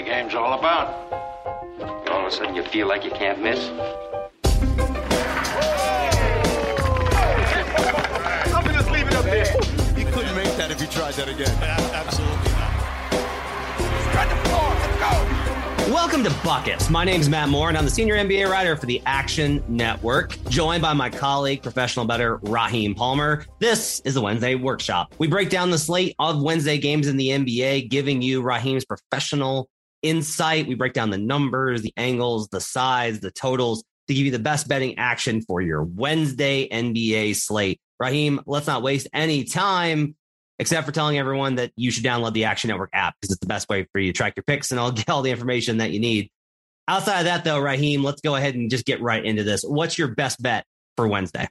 the game's all about. All of a sudden, you feel like you can't miss. I'm gonna just leave it up there. He couldn't make that if he tried that again. Absolutely not. Spread the floor. Let's go. Welcome to Buckets. My name's Matt Moore, and I'm the senior NBA writer for the Action Network, joined by my colleague, professional bettor Raheem Palmer. This is the Wednesday Workshop. We break down the slate of Wednesday games in the NBA, giving you Raheem's professional insight. We break down the numbers, the angles, the sides, the totals to give you the best betting action for your Wednesday NBA slate. Raheem, let's not waste any time except for telling everyone that you should download the Action Network app because it's the best way for you to track your picks and I'll get all the information that you need. Outside of that, though, Raheem, let's go ahead and just get right into this. What's your best bet for Wednesday?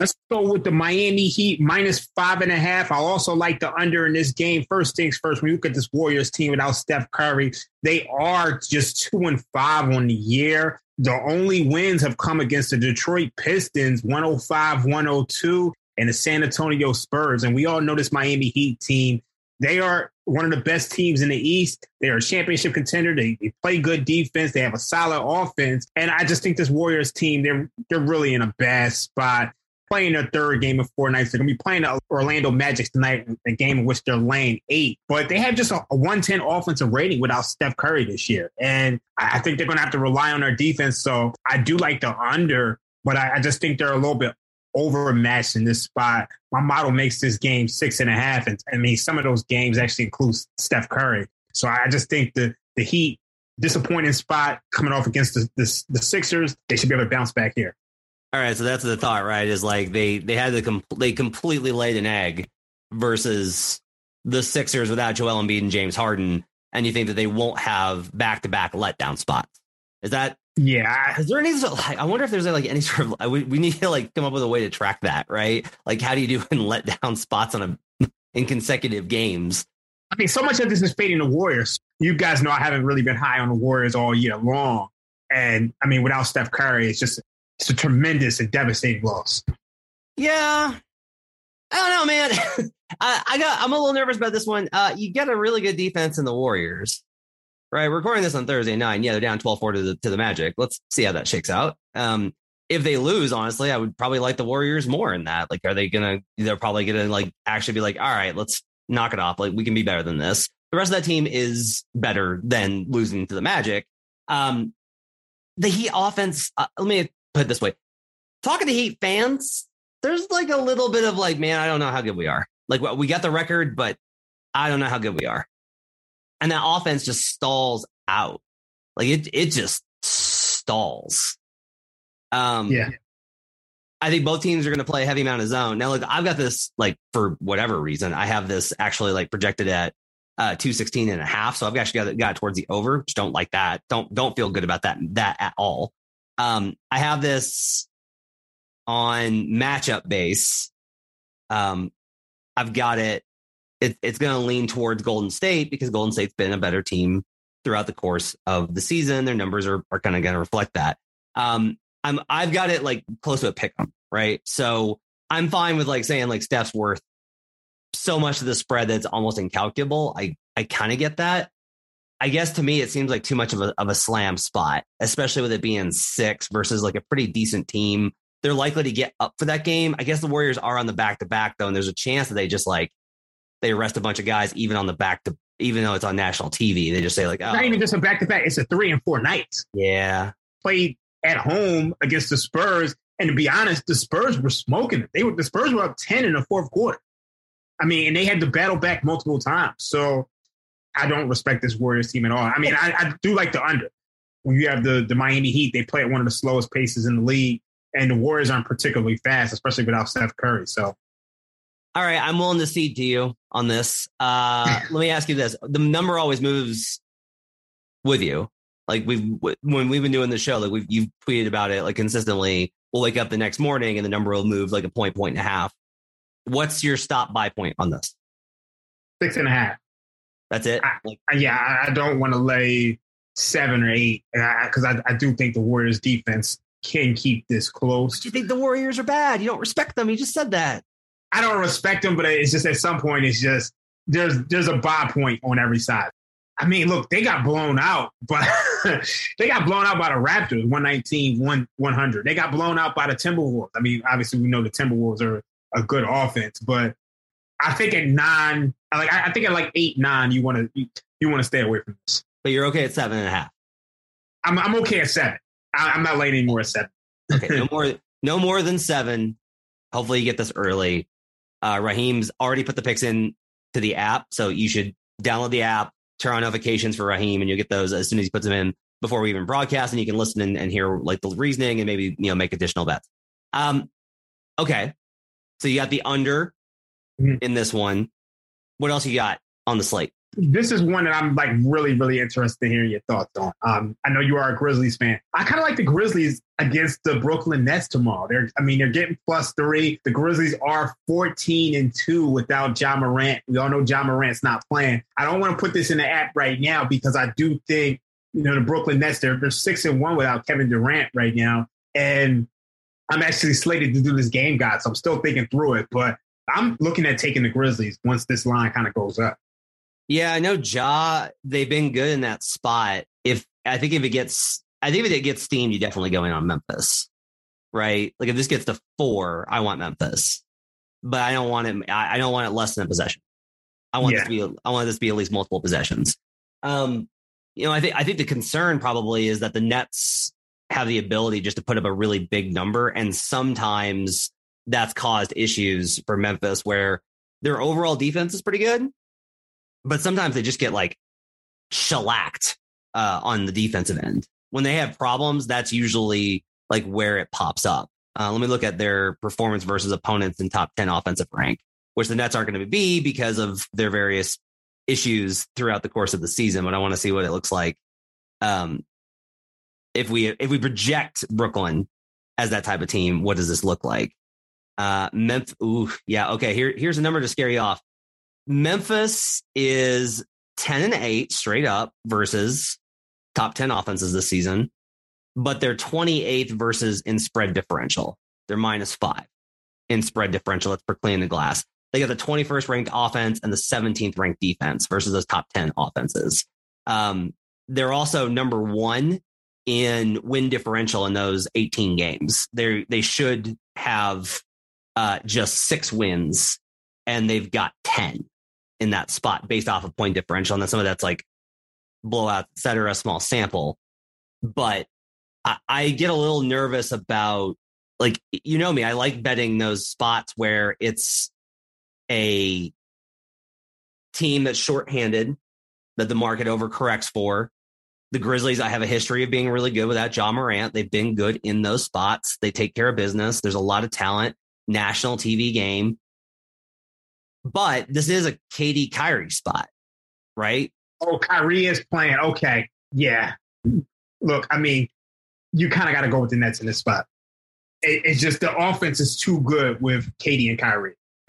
Let's go with the Miami Heat minus five and a half. I also like the under in this game. First things first, when you look at this Warriors team without Steph Curry, they are just two and five on the year. The only wins have come against the Detroit Pistons, 105 102, and the San Antonio Spurs. And we all know this Miami Heat team. They are one of the best teams in the East. They are a championship contender. They, they play good defense. They have a solid offense. And I just think this Warriors team, they're they're really in a bad spot. Playing their third game of four nights. They're going to be playing the Orlando Magic tonight, a game in which they're laying eight. But they have just a, a 110 offensive rating without Steph Curry this year. And I I think they're going to have to rely on their defense. So I do like the under, but I, I just think they're a little bit overmatched in this spot. My model makes this game six and a half. And I mean, some of those games actually include Steph Curry. So I just think the, the Heat, disappointing spot coming off against the, the, the Sixers, they should be able to bounce back here. All right, so that's the thought, right? Is like they they had the com- they completely laid an egg versus the Sixers without Joel Embiid and James Harden, and you think that they won't have back to back letdown spots. Is that Yeah. is there any sort of, like I wonder if there's like any sort of we, we need to like come up with a way to track that, right? Like how do you do in letdown spots on a in consecutive games? I mean, so much of this is fading the Warriors. You guys know I haven't really been high on the Warriors all year long. And I mean, without Steph Curry, it's just it's a tremendous and devastating loss. Yeah. I don't know, man. I, I got I'm a little nervous about this one. Uh you get a really good defense in the Warriors. Right. Recording this on Thursday night. Yeah, they're down 12-4 to the to the Magic. Let's see how that shakes out. Um if they lose, honestly, I would probably like the Warriors more in that. Like, are they gonna they're probably gonna like actually be like, all right, let's knock it off. Like we can be better than this. The rest of that team is better than losing to the Magic. Um the Heat offense, uh, let me put it this way. Talking to Heat fans, there's like a little bit of like, man, I don't know how good we are. Like well, we got the record, but I don't know how good we are. And that offense just stalls out. Like it it just stalls. Um Yeah. I think both teams are going to play a heavy amount of zone. Now, look, I've got this like for whatever reason, I have this actually like projected at uh 216 and a half. So I've actually got it, got towards the over. Just don't like that. Don't don't feel good about that that at all. Um, I have this on matchup base. Um, I've got it. it it's going to lean towards Golden State because Golden State's been a better team throughout the course of the season. Their numbers are are kind of going to reflect that. Um, I'm I've got it like close to a pick right? So I'm fine with like saying like Steph's worth so much of the spread that's almost incalculable. I I kind of get that. I guess to me it seems like too much of a of a slam spot, especially with it being six versus like a pretty decent team. They're likely to get up for that game. I guess the Warriors are on the back to back though, and there's a chance that they just like they arrest a bunch of guys even on the back to even though it's on national TV. They just say like, oh not even oh. just a back to back, it's a three and four nights. yeah, Played at home against the Spurs. And to be honest, the Spurs were smoking it. They were the Spurs were up 10 in the fourth quarter. I mean, and they had to battle back multiple times. So I don't respect this Warriors team at all. I mean, I, I do like the under. When you have the, the Miami Heat, they play at one of the slowest paces in the league, and the Warriors aren't particularly fast, especially without Steph Curry. So All right, I'm willing to cede to you on this. Uh, let me ask you this: the number always moves with you. Like we've when we've been doing the show, like we've you've tweeted about it like consistently. We'll wake up the next morning and the number will move like a point, point and a half. What's your stop buy point on this? six and a half. That's it. Like, Uh, Yeah, I- I don't want to lay seven or eight because I, I do think the Warriors defense can keep this close. do you think the Warriors are bad? You don't respect them. You just said that. I don't respect them, but it's just at some point, it's just there's there's a buy point on every side. I mean, look, they got blown out, but they got blown out by the Raptors, 119, 100. They got blown out by the Timberwolves. I mean, obviously, we know the Timberwolves are a good offense, but I think at nine, like I think at like eight, nine, you want to you, want to stay away from this. But you're okay at seven and a half. I'm I'm okay at seven. I, am not laying any more at seven. okay, no more, no more than seven. Hopefully, you get this early. Uh, Raheem's already put the picks in to the app, so you should download the app, turn on notifications for Raheem, and you'll get those as soon as he puts them in before we even broadcast, and you can listen and, and hear like the reasoning and maybe you know make additional bets. Um, okay, so you got the under mm-hmm. in this one. What else you got on the slate? this is one that I'm like really, really interested in hearing your thoughts on. Um, I know you are a Grizzlies fan. I kind of like the Grizzlies against the Brooklyn Nets tomorrow. They're, I mean, they're getting plus three. The Grizzlies are 14 and two without Ja Morant. We all know Ja Morant's not playing. I don't want to put this in the app right now because I do think, you know, the Brooklyn Nets, they're, they're six and one without Kevin Durant right now. And I'm actually slated to do this game, guys. So I'm still thinking through it, but I'm looking at taking the Grizzlies once this line kind of goes up. Yeah, I know Ja. They've been good in that spot. If I think if it gets, I think if it gets steamed, you definitely go in on Memphis, right? Like if this gets to four, I want Memphis, but I don't want it. I, don't want it less than a possession. I want yeah. this to be. I want this to be at least multiple possessions. Um, you know, I think I think the concern probably is that the Nets have the ability just to put up a really big number, and sometimes that's caused issues for Memphis where their overall defense is pretty good, but sometimes they just get like shellacked uh, on the defensive end. When they have problems, that's usually like where it pops up. Uh, let me look at their performance versus opponents in top 10 offensive rank, which the Nets aren't going to be because of their various issues throughout the course of the season. But I want to see what it looks like um, if we if we project Brooklyn as that type of team. What does this look like? Uh, Memphis. Ooh, yeah. Okay. Here, here's a number to scare you off. Memphis is 10 and 8 straight up versus top 10 offenses this season, but they're 28th versus in spread differential. They're minus five in spread differential. That's for clean the glass. They got the 21st ranked offense and the 17th ranked defense versus those top 10 offenses. Um, they're also number one in win differential in those 18 games. They they should have uh, just six wins, and they've got 10 in that spot based off of point differential. And then some of that's like blowout, et cetera, small sample. But I, I get a little nervous about like you know me, I like betting those spots where it's a team that's shorthanded that the market overcorrects for. The Grizzlies, I have a history of being really good without Ja Morant. They've been good in those spots. They take care of business. There's a lot of talent, national TV game. But this is a KD Kyrie spot, right? Oh, Kyrie is playing. Okay. Yeah. Look, I mean, you kind of got to go with the Nets in this spot. It, it's just the offense is too good with KD and Kyrie.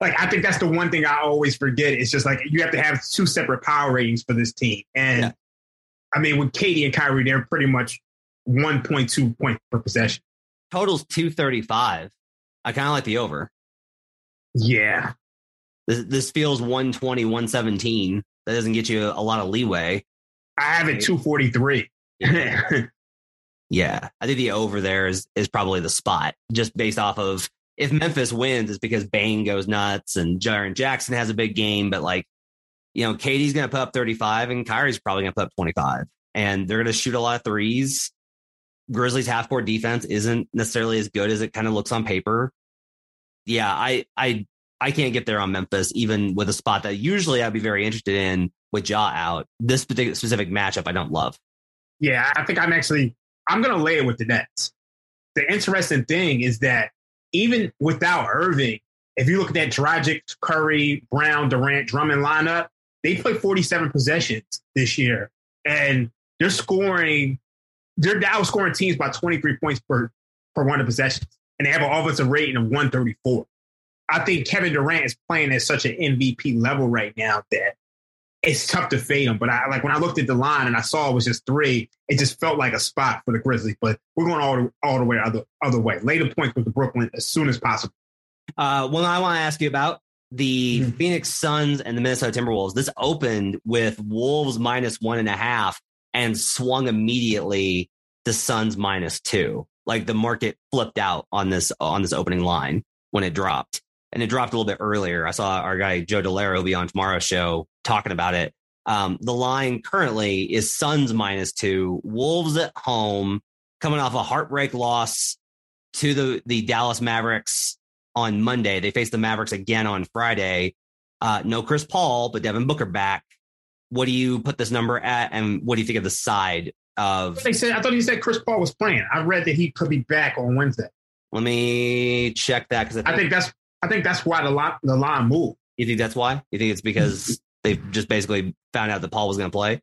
like I think that's the one thing I always forget. It's just like you have to have two separate power ratings for this team. And yeah. I mean, with KD and Kyrie, they're pretty much 1.2 points per possession. Totals 235. I kind of like the over. Yeah. This, this feels 120, 117. That doesn't get you a lot of leeway. I have it 243. yeah. I think the over there is, is probably the spot just based off of if Memphis wins, it's because Bane goes nuts and Jaren Jackson has a big game. But like, you know, KD's going to put up 35 and Kyrie's probably going to put up 25. And they're going to shoot a lot of threes. Grizzlies half court defense isn't necessarily as good as it kind of looks on paper yeah, I I I can't get there on Memphis, even with a spot that usually I'd be very interested in with Ja out. This particular specific matchup, I don't love. Yeah, I think I'm actually I'm gonna lay it with the Nets. The interesting thing is that even without Irving, if you look at that Dragic, Curry, Brown, Durant, Drummond lineup, they play 47 possessions this year, and they're scoring. They're now scoring teams by 23 points per per one of possessions and they have an offensive rating of 134. I think Kevin Durant is playing at such an MVP level right now that it's tough to fade him. But I like when I looked at the line and I saw it was just three, it just felt like a spot for the Grizzlies. But we're going all the, all the way other other way. Later points with the Brooklyn as soon as possible. Uh, one I want to ask you about the Mhm. Phoenix Suns and the Minnesota Timberwolves. This opened with Wolves minus one and a half and swung immediately to Suns minus two. Like the market flipped out on this on this opening line when it dropped. And it dropped a little bit earlier. I saw our guy Joe Dellera be on tomorrow's show talking about it. Um, the line currently is Suns minus two, Wolves at home, coming off a heartbreak loss to the the Dallas Mavericks on Monday. They face the Mavericks again on Friday. Uh, no Chris Paul, but Devin Booker back. What do you put this number at, and what do you think of the side of? They said I thought you said Chris Paul was playing. I read that he could be back on Wednesday. Let me check that because I, I think that's I think that's why the line the line moved. you think that's why. You think it's because they just basically found out that Paul was going to play.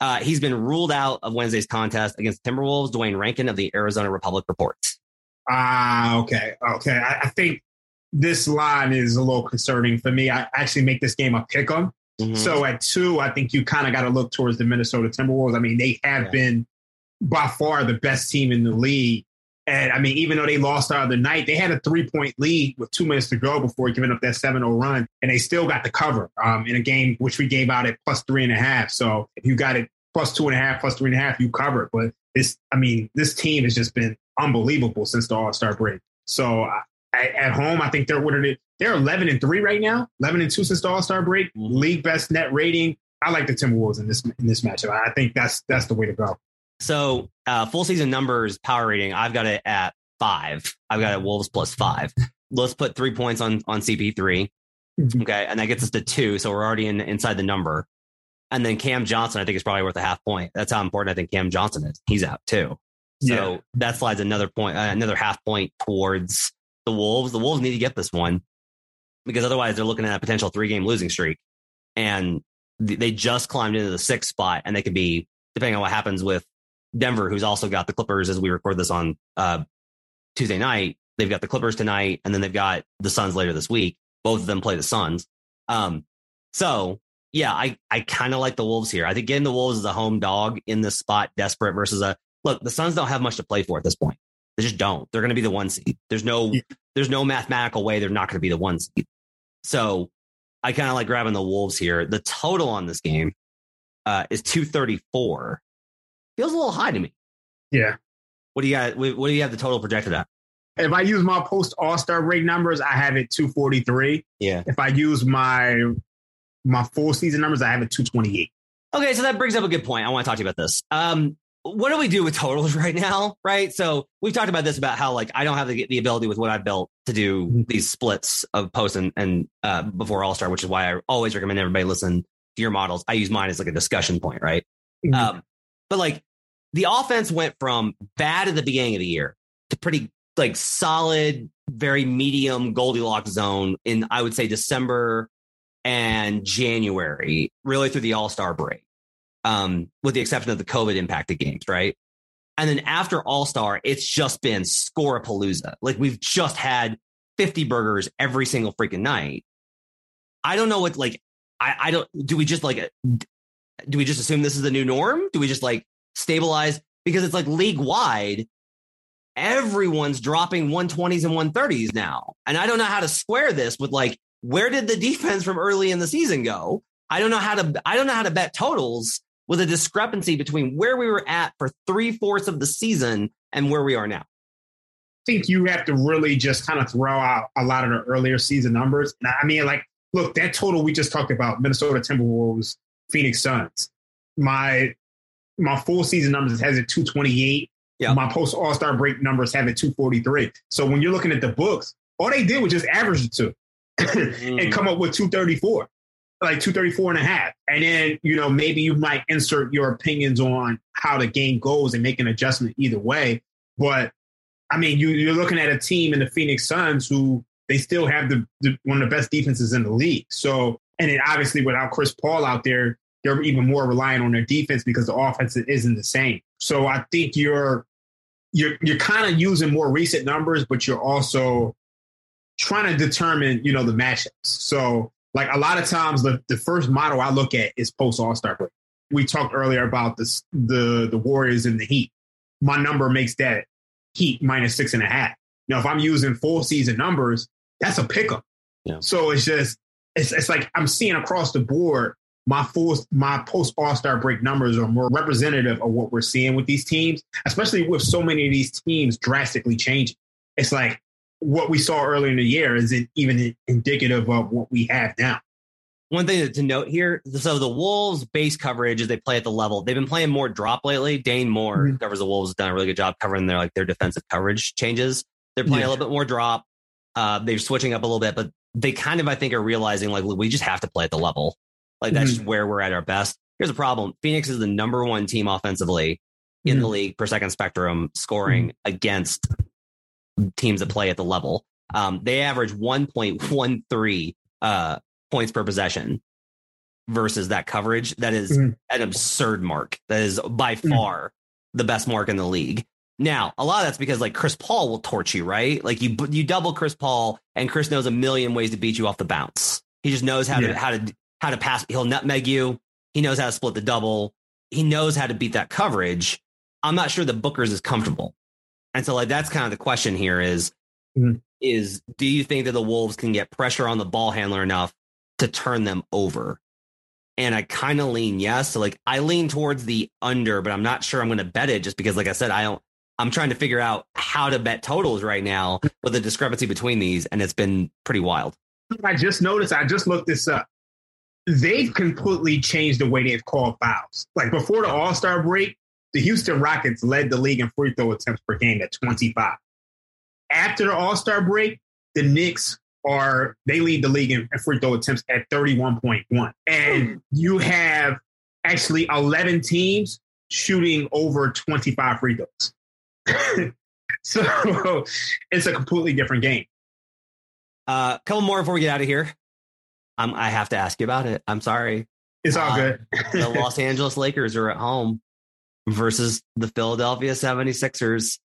Uh, he's been ruled out of Wednesday's contest against Timberwolves. Duane Rankin of the Arizona Republic reports. Ah, okay, okay. I, I think this line is a little concerning for me. I actually make this game a pick 'em. Mhm. So at two, I think you kind of got to look towards the Minnesota Timberwolves. I mean, they have Yeah. been by far the best team in the league. And I mean, even though they lost the other night, they had a three point lead with two minutes to go before giving up that 7 0 run. And they still got the cover um, in a game which we gave out at plus three and a half. So if you got it plus two and a half, plus three and a half, you cover it. But this, I mean, this team has just been unbelievable since the All Star break. So I, at home, I think they're what are they? They're 11 and three right now, 11 and two since the All Star break. Mhm. League best net rating. I like the Timberwolves in this in this matchup. I think that's that's the way to go. So uh, full season numbers power rating, I've got it at five. I've got it Wolves plus five. Let's put three points on on CP3. Mhm. Okay, and that gets us to two, so we're already in inside the number. And then Cam Johnson, I think is probably worth a half point. That's how important I think Cam Johnson is. He's out too, so Yeah. that slides another point, uh, another half point towards the Wolves. The Wolves need to get this one because otherwise they're looking at a potential three game losing streak, and th- they just climbed into the sixth spot, and they could be depending on what happens with Denver, who's also got the Clippers as we record this on uh, Tuesday night. They've got the Clippers tonight, and then they've got the Suns later this week. Both of them play the Suns. Um, so yeah, I I kind of like the Wolves here. I think getting the Wolves as a home dog in this spot, desperate versus a look. The Suns don't have much to play for at this point. They just don't. They're going to be the one seed. There's no there's no mathematical way they're not going to be the one seed. So I kind of like grabbing the Wolves here. The total on this game uh, is 234. Feels a little high to me. Yeah. What do you got? What do you have the total projected at? If I use my post All Star break numbers, I have it 243. Yeah. If I use my my full season numbers, I have it 228. Okay, so that brings up a good point. I want to talk to you about this. Um, what do we do with totals right now? Right. So we've talked about this about how like I don't have the, the ability with what I built to do Mhm. these splits of posts and, and uh, before All Star, which is why I always recommend everybody listen to your models. I use mine as like a discussion point, right? Mhm. Um, but like the offense went from bad at the beginning of the year to pretty like solid, very medium Goldilocks zone in I would say December and January, really through the All Star break, um, with the exception of the COVID impacted games, right? And then after All Star, it's just been scorapalooza. Like we've just had 50 burgers every single freaking night. I don't know what like I, I don't do we just like do we just assume this is the new norm? Do we just like stabilize because it's like league wide everyone's dropping 120s and 130s now. And I don't know how to square this with like where did the defense from early in the season go? I don't know how to I don't know how to bet totals with a discrepancy between where we were at for three fourths of the season and where we are now. I think you have to really just kind of throw out a lot of the earlier season numbers. And I mean, like, look, that total we just talked about, Minnesota Timberwolves, Phoenix Suns. My my full season numbers has it 228. Yeah. My post All Star break numbers have it 243. So when you're looking at the books, all they did was just average the two and mm. come up with 234, like 234 and a half. And then, you know, maybe you might insert your opinions on how the game goes and make an adjustment either way. But I mean, you, you're looking at a team in the Phoenix Suns who they still have the, the one of the best defenses in the league. So, and then obviously without Chris Paul out there, they're even more reliant on their defense because the offense isn't the same. So I think you're you're you're kind of using more recent numbers, but you're also trying to determine, you know, the matchups. So like a lot of times the, the first model I look at is post All Star break. We talked earlier about this the the Warriors and the Heat. My number makes that Heat minus six and a half. Now, if I'm using full season numbers, that's a pickup. Yeah. So it's just it's, it's like I'm seeing across the board my full my post All Star break numbers are more representative of what we're seeing with these teams, especially with so many of these teams drastically changing. It's like what we saw earlier in the year isn't even indicative of what we have now. One thing to note here, so the Wolves base coverage as they play at the level, they've been playing more drop lately. Dane Moore mm-hmm. covers the Wolves, done a really good job covering their like their defensive coverage changes. They're playing yeah. a little bit more drop. Uh, they're switching up a little bit, but they kind of I think are realizing like we just have to play at the level. Like that's mm-hmm. where we're at our best. Here's the problem: Phoenix is the number one team offensively in mm-hmm. the league per second spectrum, scoring mm-hmm. against teams that play at the level. Um, they average 1.13 uh, points per possession versus that coverage. That is mm-hmm. an absurd mark. That is by mm-hmm. far the best mark in the league. Now, a lot of that's because like Chris Paul will torch you, right? Like you you double Chris Paul, and Chris knows a million ways to beat you off the bounce. He just knows how yeah. to how to how to pass. He'll nutmeg you. He knows how to split the double. He knows how to beat that coverage. I'm not sure that Booker's is comfortable. And so like that's kind of the question here is mm-hmm. is do you think that the Wolves can get pressure on the ball handler enough to turn them over? And I kind of lean yes. So like I lean towards the under, but I'm not sure I'm going to bet it just because like I said I don't I'm trying to figure out how to bet totals right now with the discrepancy between these and it's been pretty wild. I just noticed I just looked this up they've completely changed the way they've called fouls. Like before the All Star break, the Houston Rockets led the league in free throw attempts per game at 25. After the All Star break, the Knicks are they lead the league in free throw attempts at 31.1. And you have actually 11 teams shooting over 25 free throws. so it's a completely different game. A uh, couple more before we get out of here. I'm, I have to ask you about it. I'm sorry. It's all uh, good. the Los Angeles Lakers are at home versus the Philadelphia 76ers.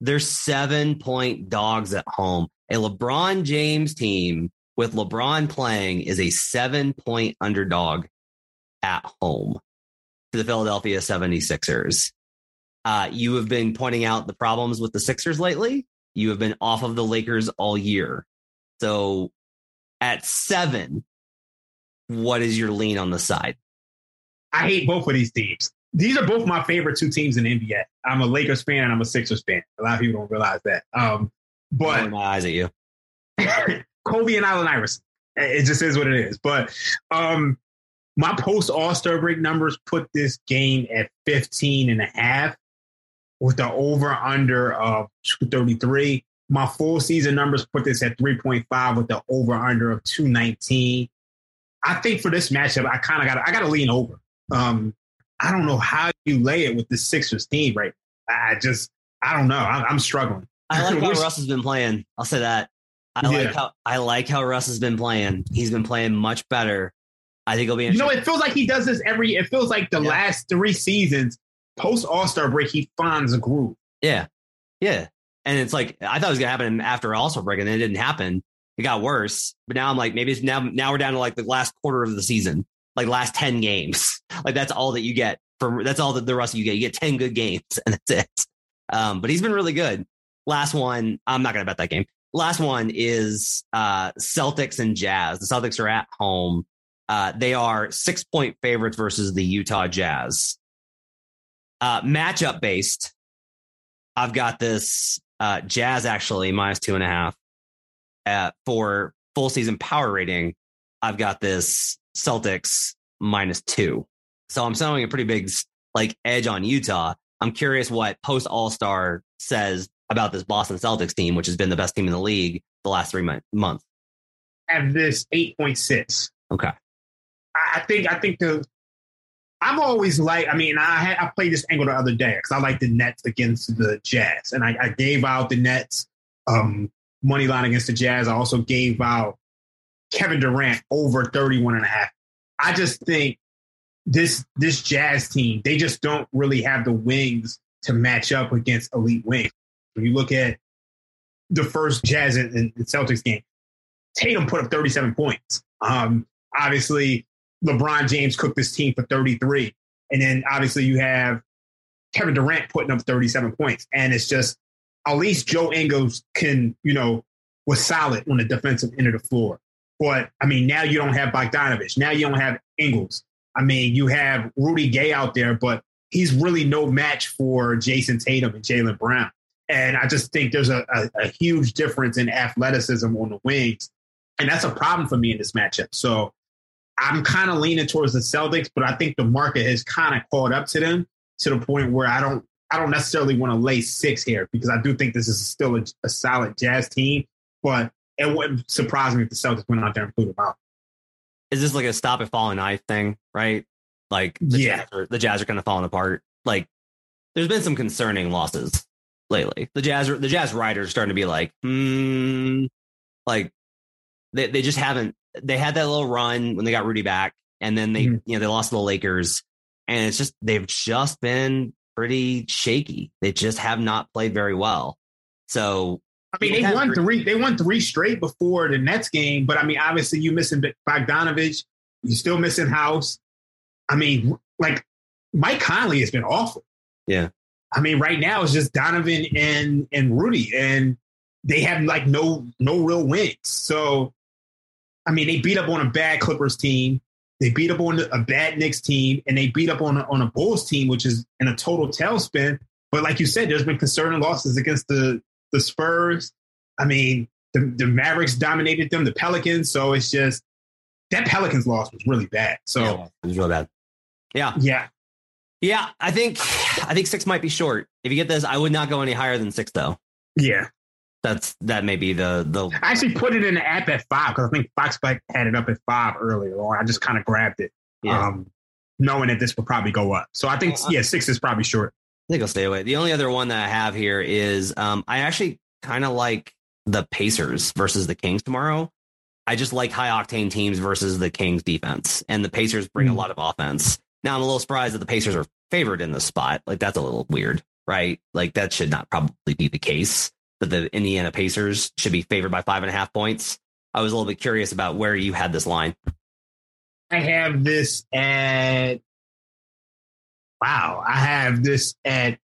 They're seven point dogs at home. A LeBron James team with LeBron playing is a seven point underdog at home to the Philadelphia 76ers. Uh, you have been pointing out the problems with the Sixers lately. You have been off of the Lakers all year. So at seven, what is your lean on the side? I hate both of these teams. These are both my favorite two teams in the NBA. I'm a Lakers fan and I'm a Sixers fan. A lot of people don't realize that. Um, but my eyes at you. Kobe and Allen Iverson. It just is what it is. But um, my post All Star break numbers put this game at 15 and a half with the over under of 233. My full season numbers put this at 3.5 with the over under of 219. I think for this matchup, I kind of got I got to lean over. Um, I don't know how you lay it with the Sixers team right. I just I don't know. I, am struggling. I like how Russ has been playing. I'll say that. I yeah. like how I like how Russ has been playing. He's been playing much better. I think he'll be. You know, it feels like he does this every. It feels like the yeah. last three seasons, post All Star break, he finds a groove. Yeah, yeah, and it's like I thought it was gonna happen after All Star break, and it didn't happen it got worse. But now I'm like, maybe it's now now we're down to like the last quarter of the season, like last 10 games. like that's all that you get from that's all that the rest of you get. You get 10 good games and that's it. Um, but he's been really good. Last one, I'm not gonna bet that game. Last one is uh Celtics and Jazz. The Celtics are at home. Uh, they are six point favorites versus the Utah Jazz. Uh, matchup based, I've got this uh, Jazz actually minus two and a half at, for full season power rating, I've got this Celtics minus two. So I'm showing a pretty big like edge on Utah. I'm curious what post All Star says about this Boston Celtics team, which has been the best team in the league the last three months. Have this eight point six. Okay. I think I think the I've always like. I mean, I had I played this angle the other day because I like the Nets against the Jazz, and I, I gave out the Nets um, money line against the Jazz. I also gave out Kevin Durant over 31 and a half. I just think this this Jazz team, they just don't really have the wings to match up against elite wings. When you look at the first Jazz and, Celtics game, Tatum put up 37 points. Um, obviously, LeBron James cooked this team for 33. And then obviously you have Kevin Durant putting up 37 points. And it's just at least Joe Ingles can, you know, was solid on the defensive end of the floor. But I mean, now you don't have Bogdanovich. Now you don't have Ingles. I mean, you have Rudy Gay out there, but he's really no match for Jayson Tatum and Jaylen Brown. And I just think there's a, a, a huge difference in athleticism on the wings. And that's a problem for me in this matchup. So I'm kind of leaning towards the Celtics, but I think the market has kind of caught up to them to the point where I don't I don't necessarily want to lay six here because I do think this is still a, a solid Jazz team. But it wouldn't surprise me if the Celtics went out there and blew them out. Is this like a stop it falling knife thing, right? Like the Yeah. Jazz are, the Jazz are kind of falling apart. Like there's been some concerning losses lately. The Jazz the Jazz riders are starting to be like, hmm, like they they just haven't. They had that little run when they got Rudy back, and then they Mhm. you know they lost to the Lakers, and it's just they've just been pretty shaky. They just have not played very well. So I mean, they won three- three. They won three straight before the Nets game, but I mean, obviously, you missing Bogdanovich. You still missing House. I mean, like Mike Conley has been awful. Yeah. I mean, right now it's just Donovan and and Rudy, and they have like no no real wins. So, I mean, they beat up on a bad Clippers team. They beat up on a bad Knicks team, and they beat up on a, on a Bulls team, which is in a total tailspin. But like you said, there's been concerning losses against the the Spurs. I mean, the, the Mavericks dominated them, the Pelicans. So it's just that Pelicans loss was really bad. So yeah, it was real bad. Yeah, yeah, yeah. I think I think six might be short. If you get this, I would not go any higher than six though. yeah. That's that may be the the I actually put it in the app at five because I think Fox had it up at five earlier on. I just kind of grabbed it, yeah. um, knowing that this would probably go up. So I think yeah, six is probably short. I think I'll stay away. The only other one that I have here is um, I actually kind of like the Pacers versus the Kings tomorrow. I just like high octane teams versus the Kings defense, and the Pacers bring a Mm. lot of offense. Now I'm a little surprised that the Pacers are favored in this spot. Like that's a little weird, right? Like that should not probably be the case. That the Indiana Pacers should be favored by five and a half points. I was a little bit curious about where you had this line. I have this at wow. I have this at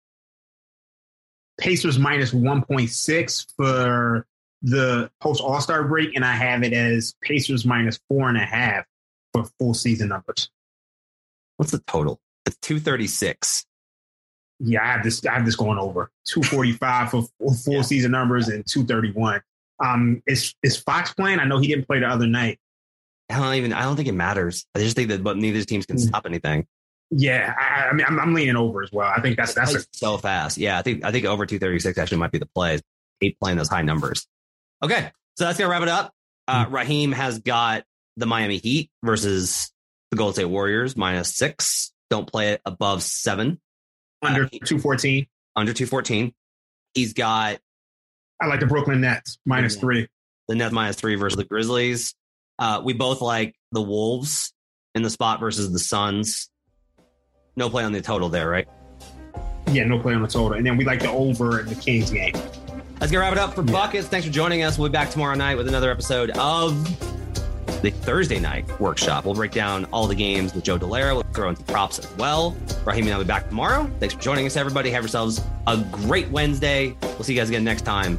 Pacers minus one point six for the post All Star break, and I have it as Pacers minus four and a half for full season numbers. What's the total? It's two thirty six. Yeah, I have this. I have this going over two forty five for full full Yeah. season numbers and two thirty one. Um, is is Fox playing? I know he didn't play the other night. I don't even. I don't think it matters. I just think that, but neither teams can Mm. stop anything. Yeah, I, I mean, I'm, I'm leaning over as well. I think that's that's a, so fast. Yeah, I think I think over 236 actually might be the play. Hate playing those high numbers. Okay, so that's gonna wrap it up. Uh, Hmm. Raheem has got the Miami Heat versus the Golden State Warriors minus six. Don't play it above seven under Uh, two fourteen. under 214. He's got I like the Brooklyn Nets minus Yeah. three. the Nets minus three versus the Grizzlies. Uh, we both like the Wolves in the spot versus the Suns. No play on the total there, right? Yeah, no play on the total. And then we like the over in the Kings game. Let's get wrap it up for Yeah. Buckets. Thanks for joining us. We'll be back tomorrow night with another episode of the Thursday night workshop. We'll break down all the games with Joe Dellera. We'll throw in some props as well. Raheem and I'll be back tomorrow. Thanks for joining us, everybody. Have yourselves a great Wednesday. We'll see you guys again next time.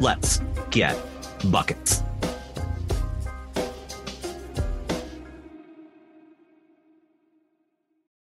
Let's get buckets.